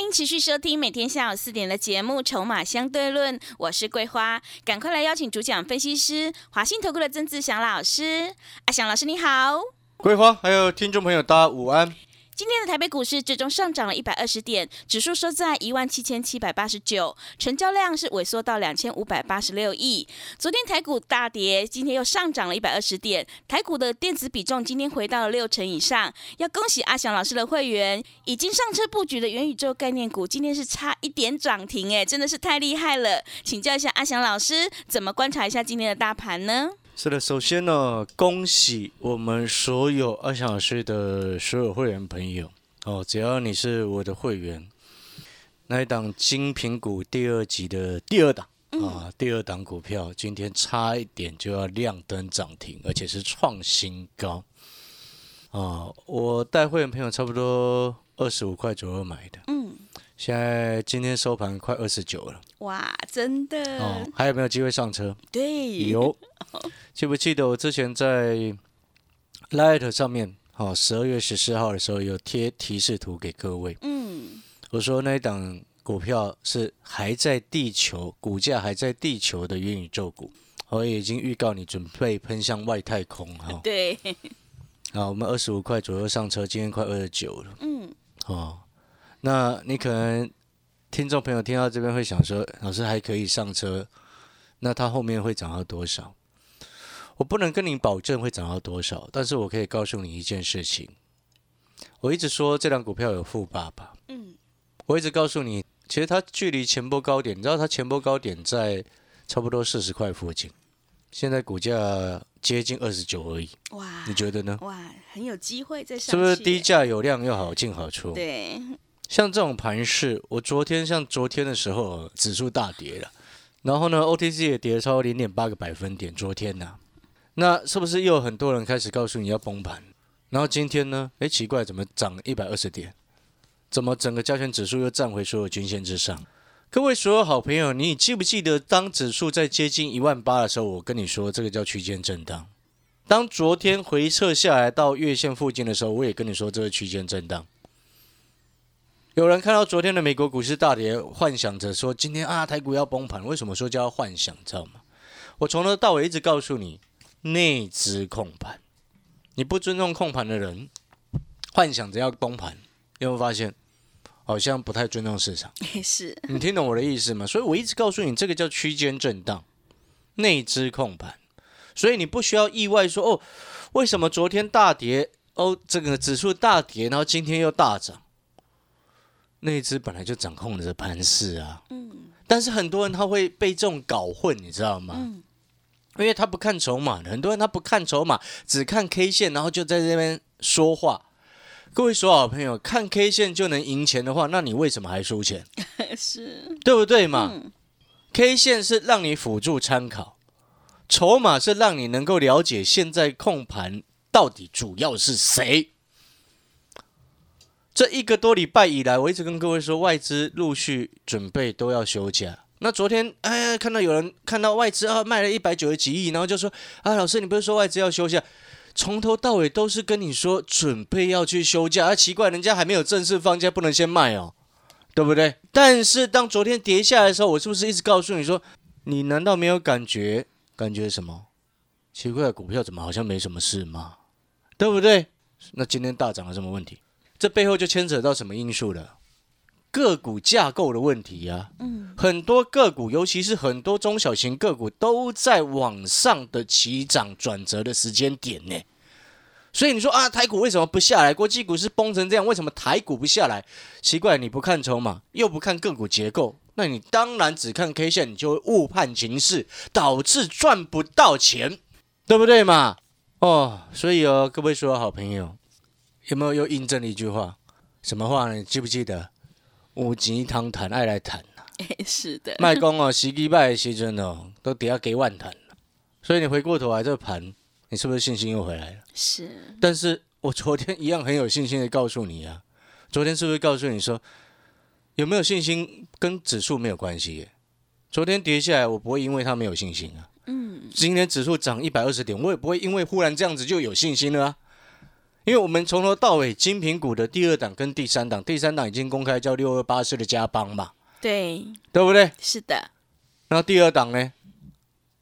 欢迎持续收听每天下午四点的节目《筹码相对论》，我是桂花，赶快来邀请主讲分析师华信投顾的曾志祥老师。阿祥老师你好，桂花还有听众朋友大家午安。今天的台北股市最终上涨了一百二十点，指数收在一万七千七百八十九，成交量是萎缩到两千五百八十六亿。昨天台股大跌，今天又上涨了一百二十点，台股的电子比重今天回到了六成以上。要恭喜阿翔老师的会员，已经上车布局的元宇宙概念股，今天是差一点涨停，哎，真的是太厉害了。请教一下阿翔老师，怎么观察一下今天的大盘呢？是的，首先呢，恭喜我们所有阿翔老师的所有会员朋友。哦，只要你是我的会员，那一档精品股第二集的第二档啊，第二档股票今天差一点就要亮灯涨停，而且是创新高。啊！我带会员朋友差不多二十五块左右买的，嗯，现在今天收盘快二十九了。哇，真的，哦，还有没有机会上车？对，有，记不记得我之前在 Light 上面，哦，十二月十四号的时候有贴提示图给各位，嗯，我说那一档股票是还在地球，股价还在地球的元宇宙股，我也已经预告你准备喷向外太空哈。对，啊，我们二十五块左右上车，今天快二十九了，嗯，哦，那你可能听众朋友听到这边会想说，老师还可以上车，那它后面会涨到多少？我不能跟你保证会涨到多少，但是我可以告诉你一件事情。我一直说这辆股票有富爸爸，嗯，我一直告诉你，其实它距离前波高点，你知道它前波高点在差不多四十块附近，现在股价接近二十九而已，哇，你觉得呢？哇，很有机会在上，是不是低？价有量又好进好出？对，像这种盘势，我昨天像昨天的时候，指数大跌了，然后呢，OTC 也跌超零点八个百分点。昨天呢、那是不是又有很多人开始告诉你要崩盘？然后今天呢？诶，奇怪，怎么涨一百二十点？怎么整个加权指数又站回所有均线之上？各位所有好朋友，你记不记得当指数在接近一万八的时候，我跟你说这个叫区间震荡。当昨天回撤下来到月线附近的时候，我也跟你说这个区间震荡。有人看到昨天的美国股市大跌，幻想着说今天啊台股要崩盘。为什么说叫幻想？知道吗？我从头到尾一直告诉你，内资控盘。你不尊重控盘的人，幻想着要崩盘，有没有发现好像不太尊重市场？是，你听懂我的意思吗？所以我一直告诉你，这个叫区间震荡，内资控盘。所以你不需要意外说哦，为什么昨天大跌，哦这个指数大跌，然后今天又大涨？内资本来就掌控着盘势啊，嗯但是很多人他会被这种搞混，你知道吗？嗯，因为他不看筹码，很多人他不看筹码，只看 K 线，然后就在这边说话。各位所有好朋友，看 K 线就能赢钱的话，那你为什么还输钱？是，对不对嘛、嗯 k 线是让你辅助参考，筹码是让你能够了解现在控盘到底主要是谁。这一个多礼拜以来，我一直跟各位说，外资陆续准备都要休假。那昨天，哎，看到有人看到外资啊卖了一百九十几亿，然后就说啊，老师你不是说外资要休假？从头到尾都是跟你说准备要去休假，啊，奇怪，人家还没有正式放假，不能先卖哦。对不对？但是当昨天跌下来的时候，我是不是一直告诉你说，你难道没有感觉？感觉什么？奇怪，股票怎么好像没什么事吗？对不对？那今天大涨了什么问题？这背后就牵扯到什么因素了？个股架构的问题啊。嗯，很多个股，尤其是很多中小型个股，都在往上的起涨转折的时间点呢。所以你说啊，台股为什么不下来？国际股市崩成这样，为什么台股不下来？奇怪，你不看筹码，又不看个股结构，那你当然只看 K 线，你就会误判情势，导致赚不到钱，对不对嘛？哦，所以哦，各位所有好朋友，有没有又印证了一句话？什么话呢？你记不记得？五级汤谈，爱来谈呐、是的，卖公哦，十几拜的时阵哦，都底下给万谈了。所以你回过头来这个盘，你是不是信心又回来了？是但是我昨天一样很有信心的告诉你啊，昨天是不是告诉你说，有没有信心跟指数没有关系耶？昨天跌下来，我不会因为它没有信心啊。嗯，今天指数涨一百二十点，我也不会因为忽然这样子就有信心了啊。因为我们从头到尾，金品股的第二档跟第三档，第三档已经公开叫六二八四的加邦嘛，对，对不对？是的，然后第二档呢？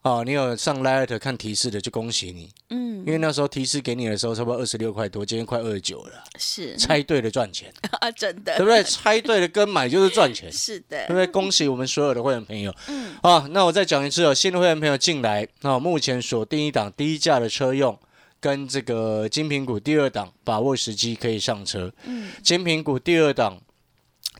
哦，你有上 Light 看提示的，就恭喜你，嗯。因，为那时候提示给你的时候差不多二十六块多，今天快二十九了，是。猜对了赚钱，啊，真的，对不对？猜对了跟买就是赚钱，是的。对不，对？恭喜我们所有的会员朋友。嗯，啊，那我再讲一次哦，新的会员朋友进来，那、目前锁定一档低价的车用，跟这个精品股第二档，把握时机可以上车。嗯，金平股第二档，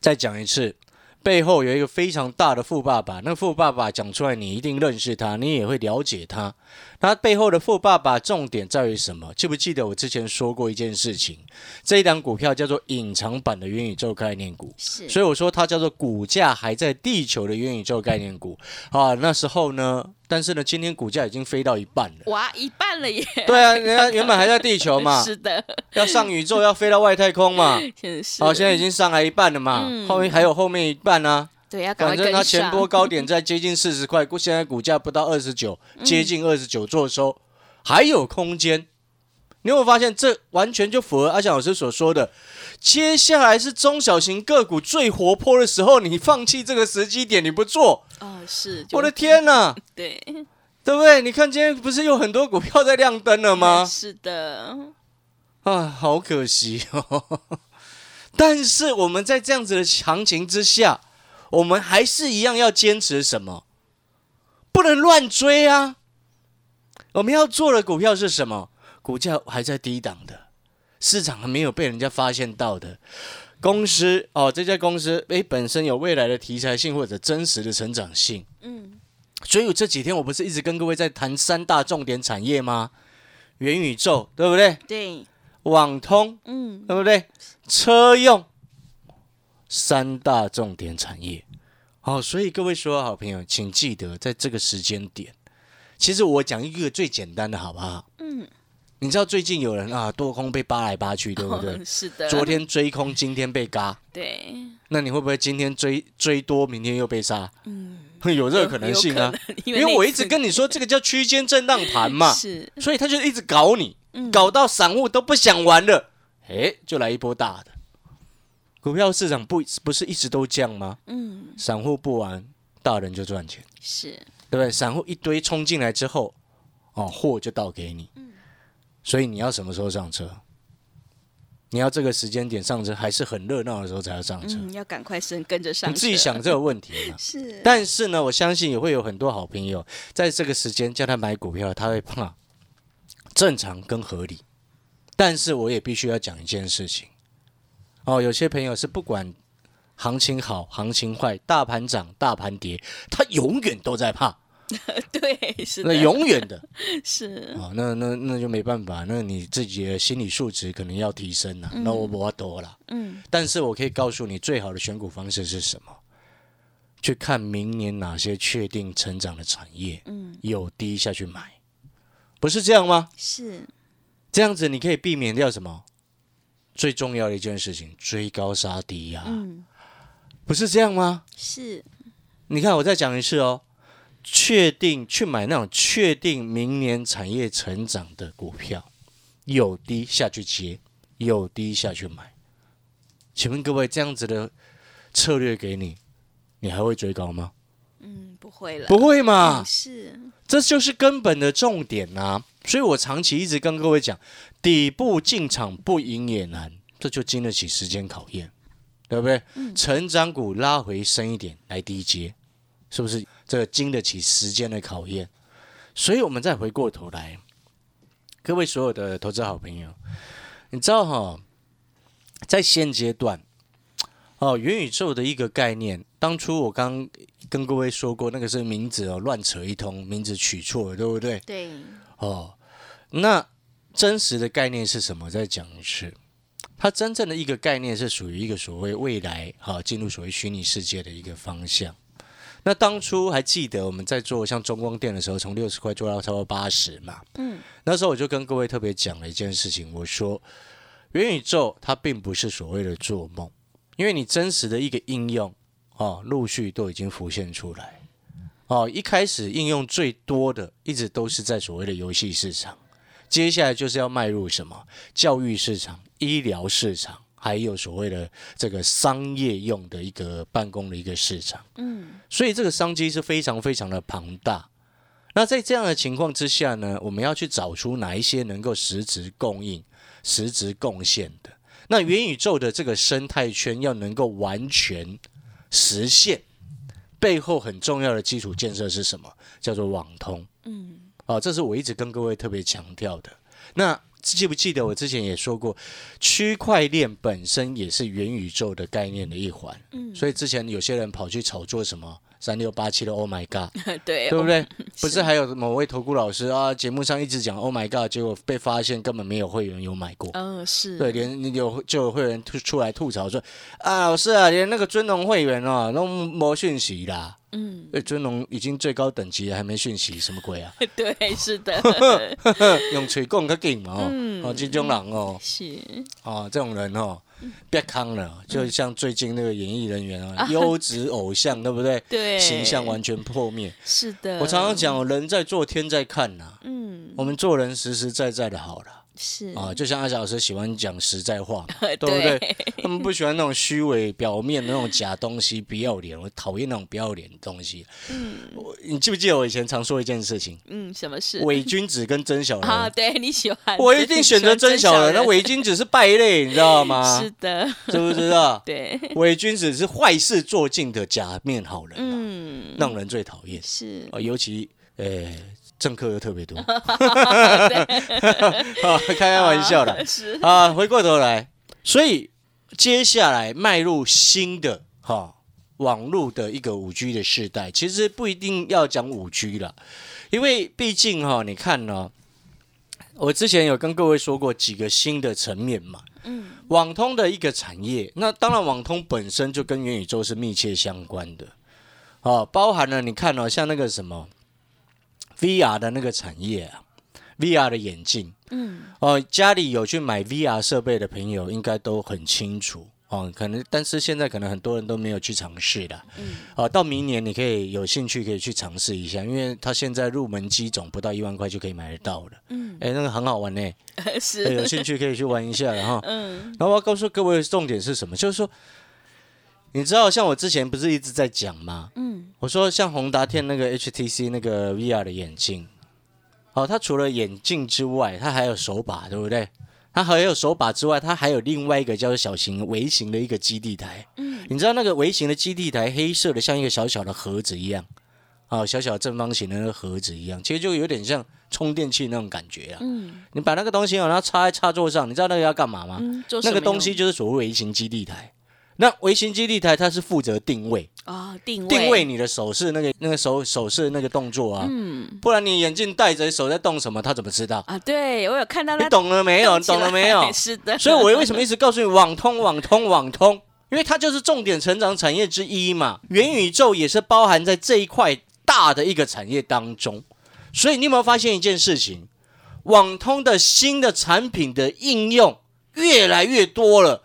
再讲一次，背后有一个非常大的富爸爸，那富爸爸讲出来，你一定认识他，你也会了解他。他背后的富爸爸重点在于什么？记不记得我之前说过一件事情？这一档股票叫做隐藏版的元宇宙概念股。是，所以我说它叫做股价还在地球的元宇宙概念股啊。那时候呢，但是呢，今天股价已经飞到一半了。哇，一半了耶，对啊，人家原本还在地球嘛，是的，要上宇宙，要飞到外太空嘛。现 在是，好，现在已经上来一半了嘛，嗯后面还有后面一半呢、对，反正它前波高点在接近四十块，现在股价不到二十九，接近二十九做收，还有空间。你有没有发现，这完全就符合阿翔老师所说的，接下来是中小型个股最活泼的时候，你放弃这个时机点，你不做，哦，是，我的，天哪，对，对不对？你看今天不是有很多股票在亮灯了吗？是的，啊，好可惜哦。但是我们在这样子的行情之下，我们还是一样要坚持什么？不能乱追啊！我们要做的股票是什么？股价还在低档的，市场还没有被人家发现到的公司哦，这家公司诶本身有未来的题材性或者真实的成长性，嗯，所以我这几天我不是一直跟各位在谈三大重点产业吗？元宇宙对不对？对，网通嗯，对不对？车用三大重点产业。好、所以各位所有好朋友，请记得在这个时间点，其实我讲一个最简单的好不好？嗯，你知道最近有人啊多空被扒来扒去，对不对 哦？是的，昨天追空，今天被嘎，对，那你会不会今天追追多，明天又被杀？嗯，有这个可能性啊，因为我一直跟你说这个叫区间震荡盘嘛，是，所以他就一直搞你，嗯搞到散户都不想玩了，哎，就来一波大的。股票市场不不是一直都这样吗？嗯，散户不玩，大人就赚钱，是，对不对？散户一堆冲进来之后，哦，货就倒给你。所以你要什么时候上车？你要这个时间点上车，还是很热闹的时候才要上车？嗯，要赶快跟跟着上，你自己想这个问题嘛。是，但是呢，我相信也会有很多好朋友在这个时间叫他买股票，他会怕 正常跟合理。但是我也必须要讲一件事情哦，有些朋友是不管行情好、行情坏、大盘涨、大盘跌，他永远都在怕，对，是那，永远的 是，哦，那那那就没办法，那你自己的心理素质可能要提升了、那我我多了。嗯，但是我可以告诉你，最好的选股方式是什么？去看明年哪些确定成长的产业，嗯，有低下去买，不是这样吗？是，这样子你可以避免掉什么？最重要的一件事情，追高杀低呀、嗯，不是这样吗？是，你看，我再讲一次哦，确定去买那种确定明年产业成长的股票，有低下去接，有低下去买。请问各位，这样子的策略给你，你还会追高吗？嗯，不会了，不会嘛？嗯，是，这就是根本的重点呐、所以我长期一直跟各位讲，底部进场不赢也难，这就经得起时间考验，对不对？成长股拉回深一点来低接，是不是这个经得起时间的考验？所以我们再回过头来，各位所有的投资好朋友，你知道哈、在现阶段，哦，元宇宙的一个概念，当初我刚跟各位说过，那个是名字哦，乱扯一通，名字取错了，对不对？对，哦，那真实的概念是什么？再讲一次，它真正的一个概念是属于一个所谓未来哈、进入所谓虚拟世界的一个方向。那当初还记得我们在做像中光电的时候，从六十块做到超过八十嘛？嗯，那时候我就跟各位特别讲了一件事情，我说元宇宙它并不是所谓的做梦，因为你真实的一个应用哦，陆续都已经浮现出来。哦，一开始应用最多的一直都是在所谓的游戏市场，接下来就是要迈入什么教育市场、医疗市场，还有所谓的这个商业用的一个办公的一个市场。嗯，所以这个商机是非常非常的庞大。那在这样的情况之下呢，我们要去找出哪一些能够实质供应、实质贡献的。那元宇宙的这个生态圈要能够完全实现，背后很重要的基础建设是什么？叫做网通。嗯，啊，这是我一直跟各位特别强调的。那记不记得我之前也说过，区块链本身也是元宇宙的概念的一环。嗯所以之前有些人跑去炒作什么三六八七的 Oh my God，对，对不对？不是还有某位投顾老师啊，节目上一直讲 Oh my God，结果被发现根本没有会员有买过。嗯，是，对，连有就有会员吐出来吐槽说啊，老师啊，连那个尊龙会员哦都没讯息啦。嗯，哎，尊龙已经最高等级了，还没讯息，什么鬼啊？对，是的，用嘴讲较紧嘛哦，嗯。哦，这种人哦，是，哦，这种人哦，别康了，就像最近那个演艺人员啊，啊。优质偶像，对不对？对，形象完全破灭。是的，我常常，讲，人在做，天在看呐。嗯，我们做人实实在在的好了是啊，就像阿小老师喜欢讲实在话嘛，对对不对？他们不喜欢那种虚伪、表面的那种假东西，不要脸，我讨厌那种不要脸的东西。嗯我你记不记得我以前常说一件事情？嗯，什么事？伪君子跟真小人啊，人，对你喜欢，我一定选择真小人。那伪君子是败类，你知道吗？是的，知不知道？对，伪君子是坏事做尽的假面好人、啊，嗯，让人最讨厌是啊、，尤其呃，政客又特别多，啊，开开玩笑的，啊。回过头来，所以接下来迈入新的哈、网络的一个五 G 的时代，其实不一定要讲五 G 了，因为毕竟哈、你看呢、我之前有跟各位说过几个新的层面嘛，嗯，网通的一个产业，那当然网通本身就跟元宇宙是密切相关的，哦，包含了你看哦，像那个什么 VR 的那个产业啊，VR 的眼镜，嗯，哦，家里有去买 VR 设备的朋友应该都很清楚。哦，可能但是现在可能很多人都没有去尝试的，嗯，哦，到明年你可以有兴趣可以去尝试一下，因为它现在入门机种不到一万块就可以买得到了，嗯，哎，那个很好玩呢，是。有是，兴趣可以去玩一下，然后。嗯，然后我要告诉各位重点是什么？就是说，你知道，像我之前不是一直在讲吗？嗯，我说像宏达电那个 HTC 那个 VR 的眼镜，哦，它除了眼镜之外，它还有手把，对不对？它还有手把之外，它还有另外一个叫做小型微型的一个基地台。嗯，你知道那个微型的基地台，黑色的，像一个小小的盒子一样，啊、小小正方形的那个盒子一样，其实就有点像充电器那种感觉啊。嗯，你把那个东西哦，然后插在插座上，你知道那个要干嘛吗？嗯，那个东西就是所谓微型基地台。那微型基地台它是负责定位，啊，定位，定位，你的手势那个那个手手势那个动作啊，嗯，不然你眼镜戴着手在动什么，他怎么知道？啊，对我有看到你懂了没有？懂了没有？是的，所以我为什么一直告诉你网通网通网通？因为它就是重点成长产业之一嘛，元宇宙也是包含在这一块大的一个产业当中。所以你有没有发现一件事情？网通的新的产品的应用越来越多了。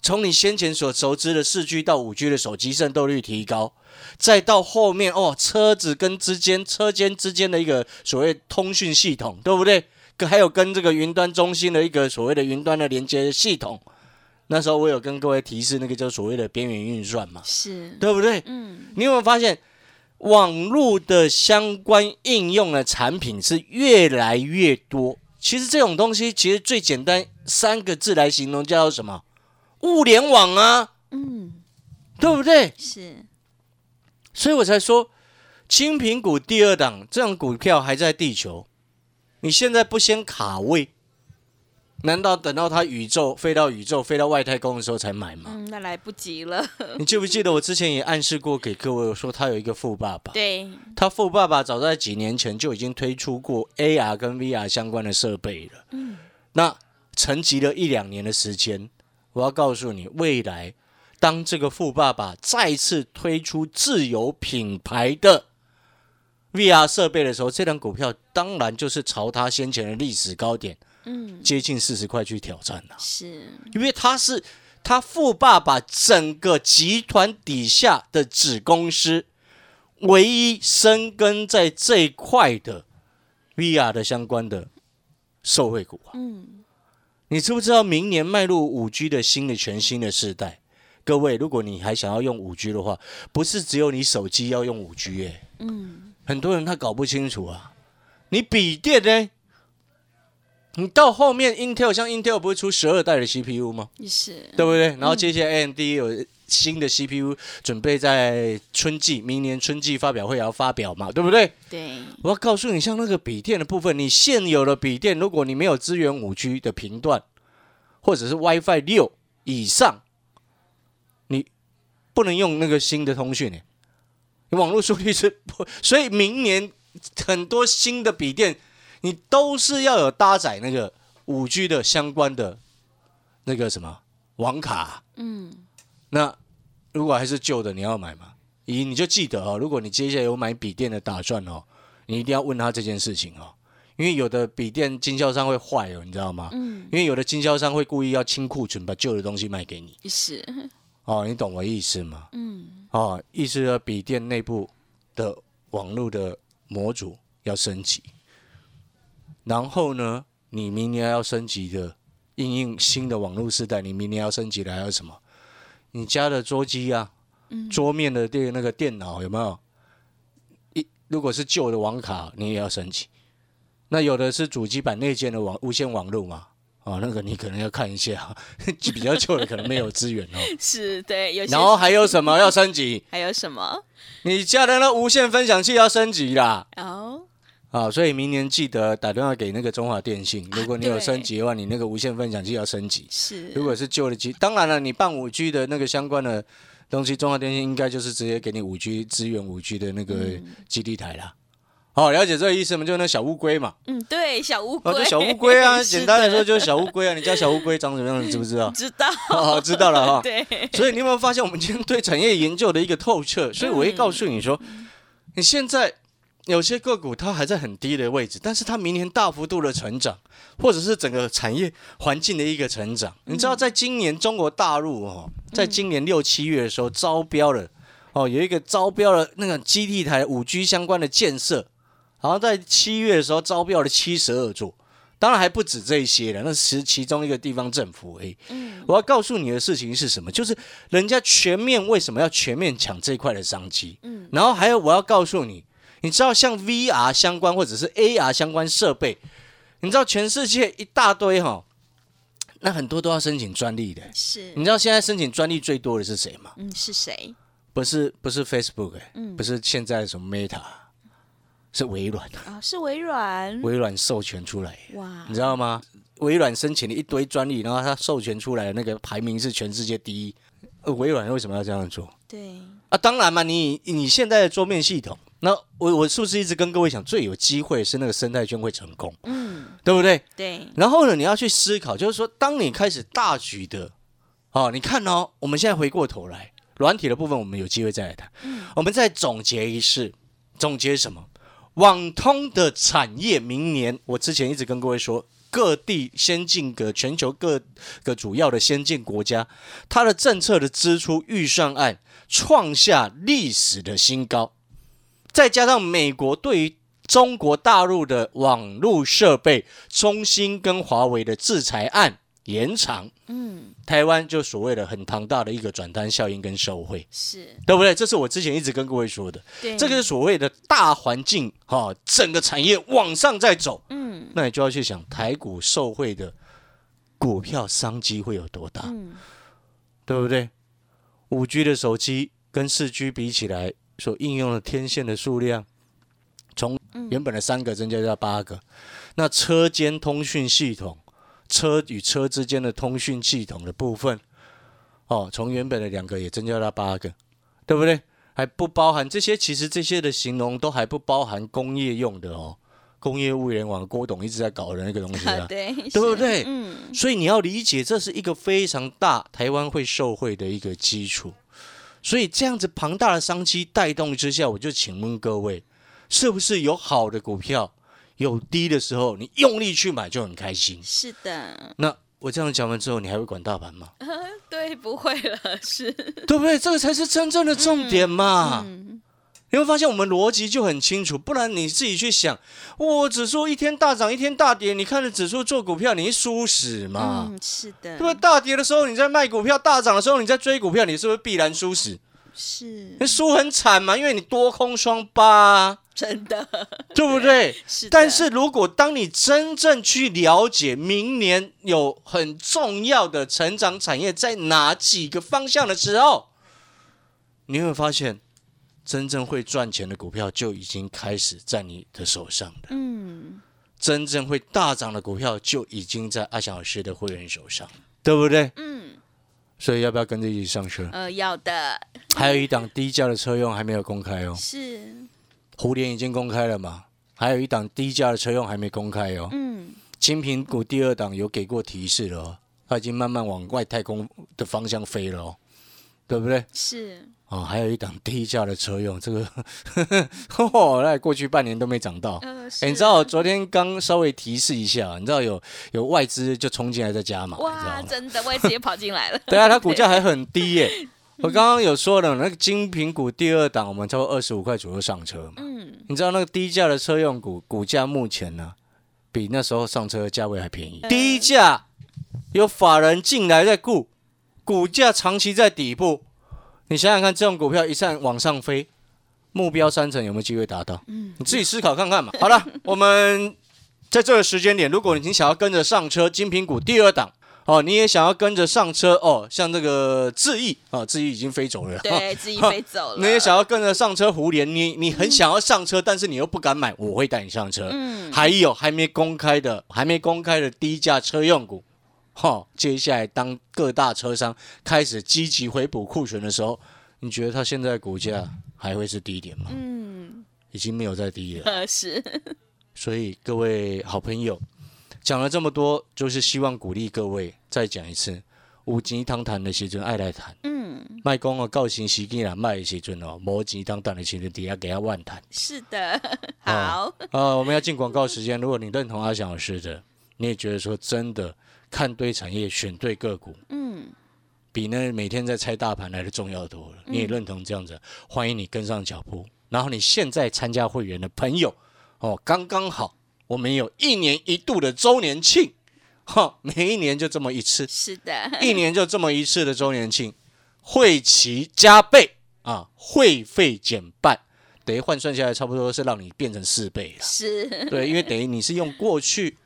从你先前所熟知的四 G 到五 G 的手机渗透率提高，再到后面哦，车子跟之间车间之间的一个所谓通讯系统，对不对？跟还有跟这个云端中心的一个所谓的云端的连接系统，那时候我有跟各位提示那个叫所谓的边缘运算嘛，是，对不对？嗯，你有没有发现，网络的相关应用的产品是越来越多？其实这种东西其实最简单三个字来形容叫做什么？物联网啊，嗯，对不对？是，所以我才说，青苹果第二档这种股票还在地球，你现在不先卡位，难道等到它宇宙飞到宇宙飞到外太空的时候才买吗？嗯，那来不及了，你记不记得我之前也暗示过给各位，我说他有一个富爸爸，对，他富爸爸早在几年前就已经推出过 AR 跟 VR 相关的设备了。嗯，那沉寂了一两年的时间，我要告诉你，未来当这个富爸爸再次推出自有品牌的 VR 设备的时候，这张股票当然就是朝它先前的历史高点嗯，接近四十块去挑战了。是，因为它是他富爸爸整个集团底下的子公司，唯一深耕在这一块的 VR 的相关的受惠股啊。嗯，你知不知道明年迈入五 G 的新的全新的时代？各位，如果你还想要用五 G 的话，不是只有你手机要用五 G 哎，嗯，很多人他搞不清楚啊。你笔电呢？你到后面 Intel 像 Intel 不会出十二代的 CPU 吗？是，对不对？然后接下来 AMD 有新的 CPU 准备在春季，明年春季发表会也要发表嘛，对不对？对，我要告诉你，像那个笔电的部分，你现有的笔电，如果你没有支援五 G 的频段，或者是 WiFi 六以上，你不能用那个新的通讯诶，你网络速率是不，所以明年很多新的笔电，你都是要有搭载那个五 G 的相关的那个什么网卡。嗯，那如果还是旧的，你要买吗？你你就记得哦，如果你接下来有买笔电的打算哦，你一定要问他这件事情哦，因为有的笔电经销商会坏哦，你知道吗？嗯，因为有的经销商会故意要清库存，把旧的东西卖给你是，哦，你懂我意思吗？嗯，哦，意思是笔电内部的网络的模组要升级，然后呢，你明年要升级的，应用新的网络时代，你明年要升级的还有什么？你家的桌机啊，嗯桌面的电那个电脑有没有？一如果是旧的网卡，你也要升级。那有的是主机板内建的网无线网络嘛？哦，那个你可能要看一下，比较旧的可能没有资源哦。是，对，然后还有什么要升级？还有什么？你家的那无线分享器要升级啦。哦，啊，所以明年记得打电话给那个中华电信，如果你有升级的话，你那个无线分享器要升级。是，如果是旧的机，当然了，你办五 G 的那个相关的东西，中华电信应该就是直接给你五 G 支援五 G 的那个嗯基地台啦。好、了解这个意思吗？就那小乌龟嘛，嗯，对，小乌哦，龟，就小乌龟啊，简单来的说就是小乌龟啊。你家小乌龟长什么样，你知不知道？知道，哦，知道了哈。对，所以你有没有发现，我们今天对产业研究的一个透彻？所以我会告诉你说，你现在有些个股它还在很低的位置，但是它明年大幅度的成长，或者是整个产业环境的一个成长。你知道，在今年中国大陆哦，在今年六七月的时候招标了哦，有一个招标了那个基地台五 G 相关的建设，然后在七月的时候招标了七十二座。当然还不止这一些了，那是其中一个地方政府而已。嗯，我要告诉你的事情是什么？就是人家全面为什么要全面抢这一块的商机？嗯，然后还有我要告诉你，你知道像 VR 相关或者是 AR 相关设备，你知道全世界一大堆哈，那很多都要申请专利的。是你，知道现在申请专利最多的是谁吗？嗯，是谁？不是不是 Facebook 哎、嗯不是现在什么 Meta，是微软，啊，是微软，微软授权出来。哇你，知道吗？微软申请了一堆专利，然后它授权出来的那个排名是全世界第一。呃微软为什么要这样做对，啊？当然嘛，你你现在的桌面系统，那我我是不是一直跟各位讲，最有机会是那个生态圈会成功，嗯，对不对？对，然后呢，你要去思考，就是说，当你开始大举的，哦，你看哦，我们现在回过头来，软体的部分我们有机会再来谈，嗯。我们再总结一次，总结什么？网通的产业，明年我之前一直跟各位说，各地先进个全球各个主要的先进国家，它的政策的支出预算案创下历史的新高，再加上美国对于中国大陆的网络设备，中兴跟华为的制裁案延长，嗯，台湾就所谓的很庞大的一个转单效应跟受惠，是，对不对？这是我之前一直跟各位说的，对，这个是所谓的大环境哈、整个产业往上在走，嗯。那你就要去想台股受惠的股票商机会有多大，嗯，对不对？五 G 的手机跟四 G 比起来，所应用的天线的数量，从嗯原本的三个增加到八个。那车间通讯系统，车与车之间的通讯系统的部分，哦，从原本的两个也增加到八个，对不对？还不包含这些，其实这些的形容都还不包含工业用的哦，工业物联网郭董一直在搞的那个东西啊，对，对不对？嗯，所以你要理解，这是一个非常大台湾会受惠的一个基础。所以这样子庞大的商机带动之下，我就请问各位，是不是有好的股票，有低的时候，你用力去买就很开心？是的，那我这样讲完之后，你还会管大盘吗？对，不会了，是，对不对？这个才是真正的重点嘛。嗯，你会发现我们逻辑就很清楚，不然你自己去想，我指数一天大涨一天大跌，你看着指数做股票，你输死嘛？嗯，是的，对不对？大跌的时候你在卖股票，大涨的时候你在追股票，你是不是必然输死？是你输很惨嘛，因为你多空双八、啊，真的，对不对？是，但是如果当你真正去了解明年有很重要的成长产业在哪几个方向的时候，你会发现，真正会赚钱的股票就已经开始在你的手上了。嗯，真正会大涨的股票就已经在阿翔老师的会员手上，对不对？嗯，所以要不要跟着一起上车？呃，要的，还有一档低价的车用还没有公开哦，是，蝴蝶已经公开了嘛？还有一档低价的车用还没公开哦。嗯，金苹股第二档有给过提示了、哦，它已经慢慢往外太空的方向飞了哦，对不对？是，哦，还有一档 低价的车用，这个 哦，那过去半年都没涨到。你知道我昨天刚稍微提示一下，你知道有有外资就冲进来在加码，哇，真的，外资也跑进来了，对啊，它股价还很低耶。我刚刚有说了，那个金苹股第二档，我们超过二十五块左右上车嘛。嗯，你知道那个低价的车用股股价目前呢，比那时候上车的价位还便宜。低价有法人进来在顾，股价长期在底部。你想想看，这种股票一旦往上飞，目标三成有没有机会达到？嗯你自己思考看看嘛。好了，我们在这个时间点，如果你想要跟着上车金苹股第二档。哦，你也想要跟着上车哦？像这个智毅啊，智毅已经飞走了。对，自己飞走了，你也想要跟着上车胡联，你你很想要上车，但是你又不敢买，我会带你上车。嗯，还有还没公开的，还没公开的低价车用股，哈、接下来当各大车商开始积极回补库存的时候，你觉得它现在股价还会是低点吗？嗯，已经没有再低了。呃，是，所以各位好朋友，讲了这么多，就是希望鼓励各位再讲一次，有钱通谈的时阵爱来谈。嗯，卖讲哦，到时时机啦，卖的时阵哦，无钱当等的时阵，底下给他万谈。是的，好，啊，我们要进广告时间。如果你认同阿翔老师的，你也觉得说真的看对产业、选对个股，嗯，比那每天在猜大盘来的重要多了。你也认同这样子，欢迎你跟上脚步。然后你现在参加会员的朋友，哦，刚刚好，我们有一年一度的周年庆，哈，每一年就这么一次，是的，一年就这么一次的周年庆，会期加倍啊，会费减半，等于换算下来差不多是让你变成四倍了。是，对，因为等于你是用过去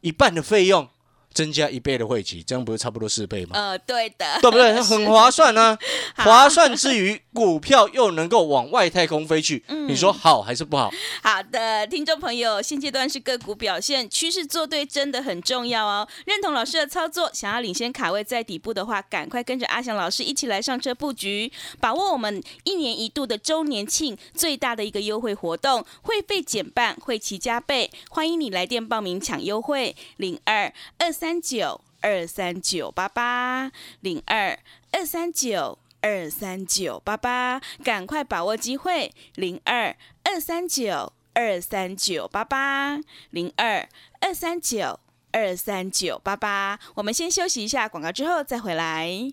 一半的费用增加一倍的会期，这样不是差不多四倍吗？呃，对的，对不对？很划算啊！划算之余，股票又能够往外太空飞去，嗯你说好还是不好？好的，听众朋友，现阶段是个股表现，趋势做对真的很重要哦。认同老师的操作，想要领先卡位在底部的话，赶快跟着阿翔老师一起来上车布局，把握我们一年一度的周年庆最大的一个优惠活动，会费减半，会期加倍，欢迎你来电报名抢优惠，零二二三九二三九八八零二二三九。二三九八八，赶快把握机会，零二二三九二三九八八零二二三九二三九八八。我们先休息一下广告，之后再回来。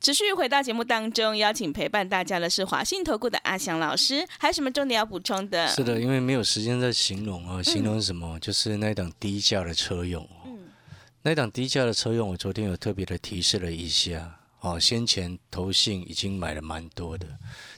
持续回到节目当中，邀请陪伴大家的是华信投顾的阿翔老师，还有什么重点要补充的？是的，因为没有时间在形容哦，形容什么？就是那一档低价的车用哦。嗯那一档低价的车用，我昨天有特别的提示了一下哦。先前投信已经买了蛮多的，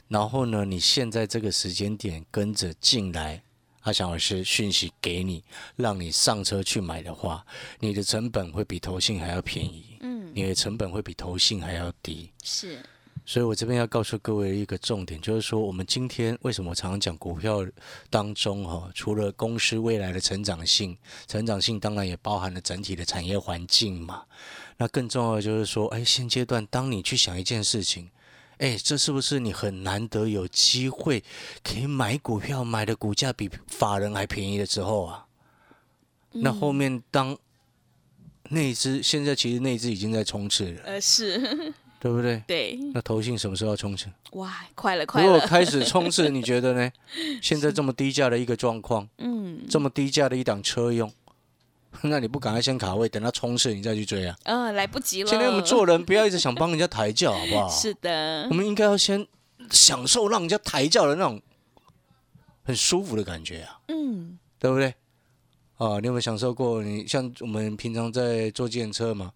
然后呢，你现在这个时间点跟着进来阿翔老师讯息给你，让你上车去买的话，你的成本会比投信还要便宜，嗯，你的成本会比投信还要低。是，所以我这边要告诉各位一个重点，就是说我们今天为什么常常讲股票当中哈、除了公司未来的成长性，成长性当然也包含了整体的产业环境嘛。那更重要的就是说，哎，现阶段当你去想一件事情，哎，这是不是你很难得有机会可以买股票，买的股价比法人还便宜的时候啊？那后面当那一只现在其实那一只已经在冲刺了，呃，是，对不对？对，那投信什么时候要冲刺？哇，快了，快了，如果开始冲刺，你觉得呢？现在这么低价的一个状况，嗯，这么低价的一档车用，那你不赶快先卡位，等它冲刺你再去追啊？呃，来不及了。今天我们做人不要一直想帮人家抬轿，好不好？是的我，们应该要先享受让人家抬轿的那种很舒服的感觉啊，嗯，对不对？啊，你有没有享受过？你像我们平常在坐电车嘛，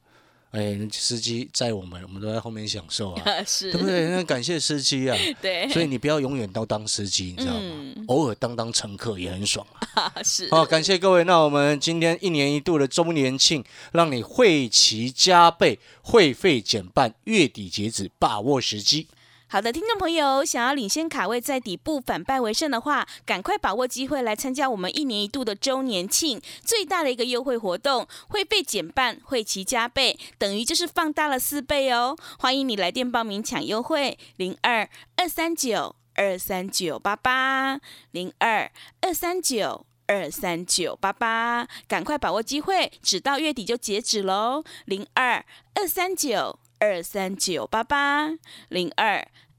哎，司机载我们，我们都在后面享受啊，是，对不对？那感谢司机啊，对，所以你不要永远都当司机，你知道吗？嗯偶尔当当乘客也很爽啊。是，好，感谢各位。那我们今天一年一度的周年庆，让你会期加倍，会费减半，月底截止，把握时机。好的，听众朋友，想要领先卡位在底部反败为胜的话，赶快把握机会来参加我们一年一度的周年庆最大的一个优惠活动，会费减半，会期加倍，等于就是放大了四倍哦。欢迎你来电报名抢优惠，零二二三九二三九八八零二二三九。二三九八八，赶快把握机会，只到月底就截止喽。零二二三九二三九八八零二